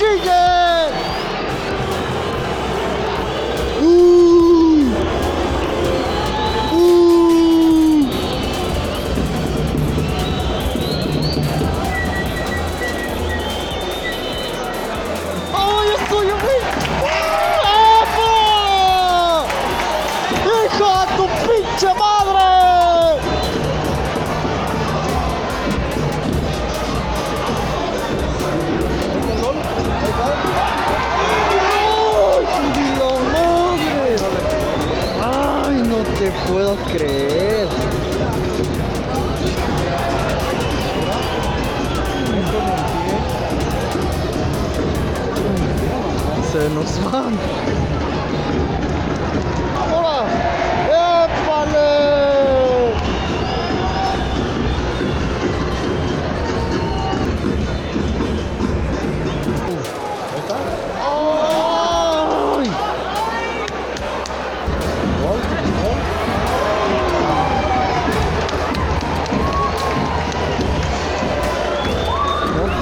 Gigi. creer. Se nos van.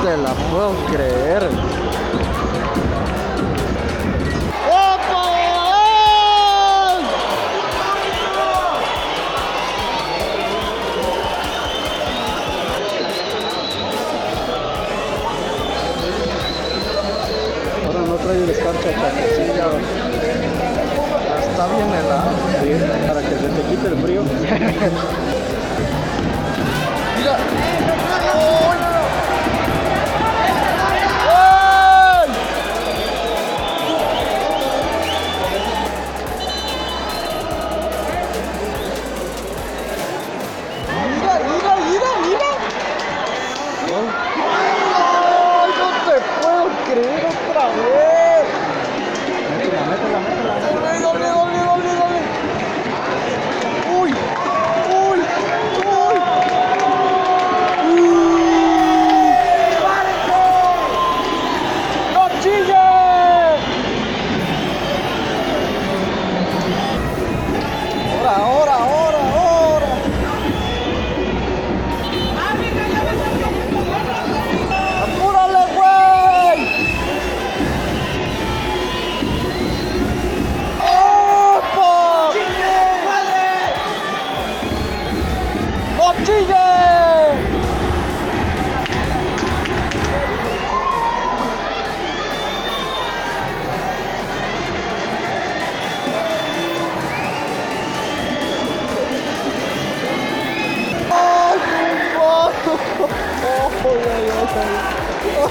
te la puedo creer. Ahora no trae el escarcha chacasilla. Está bien helado. Para que se te quite el frío. Mira.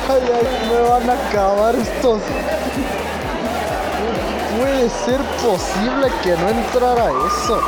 Ay, ay, me van a acabar estos. Puede ser posible que no entrara eso.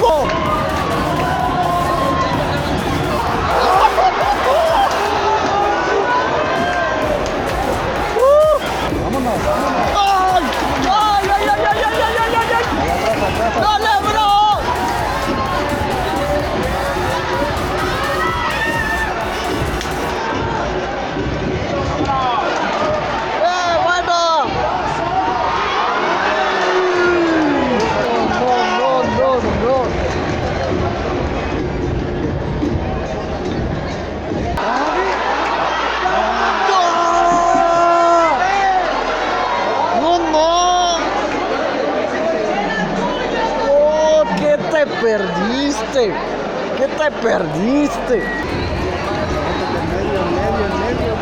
দেখো perdiste? ¿Qué te perdiste? Medio,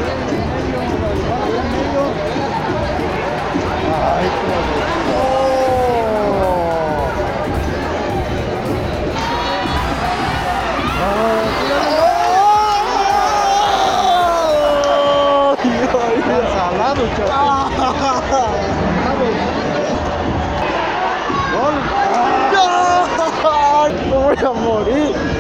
¡No!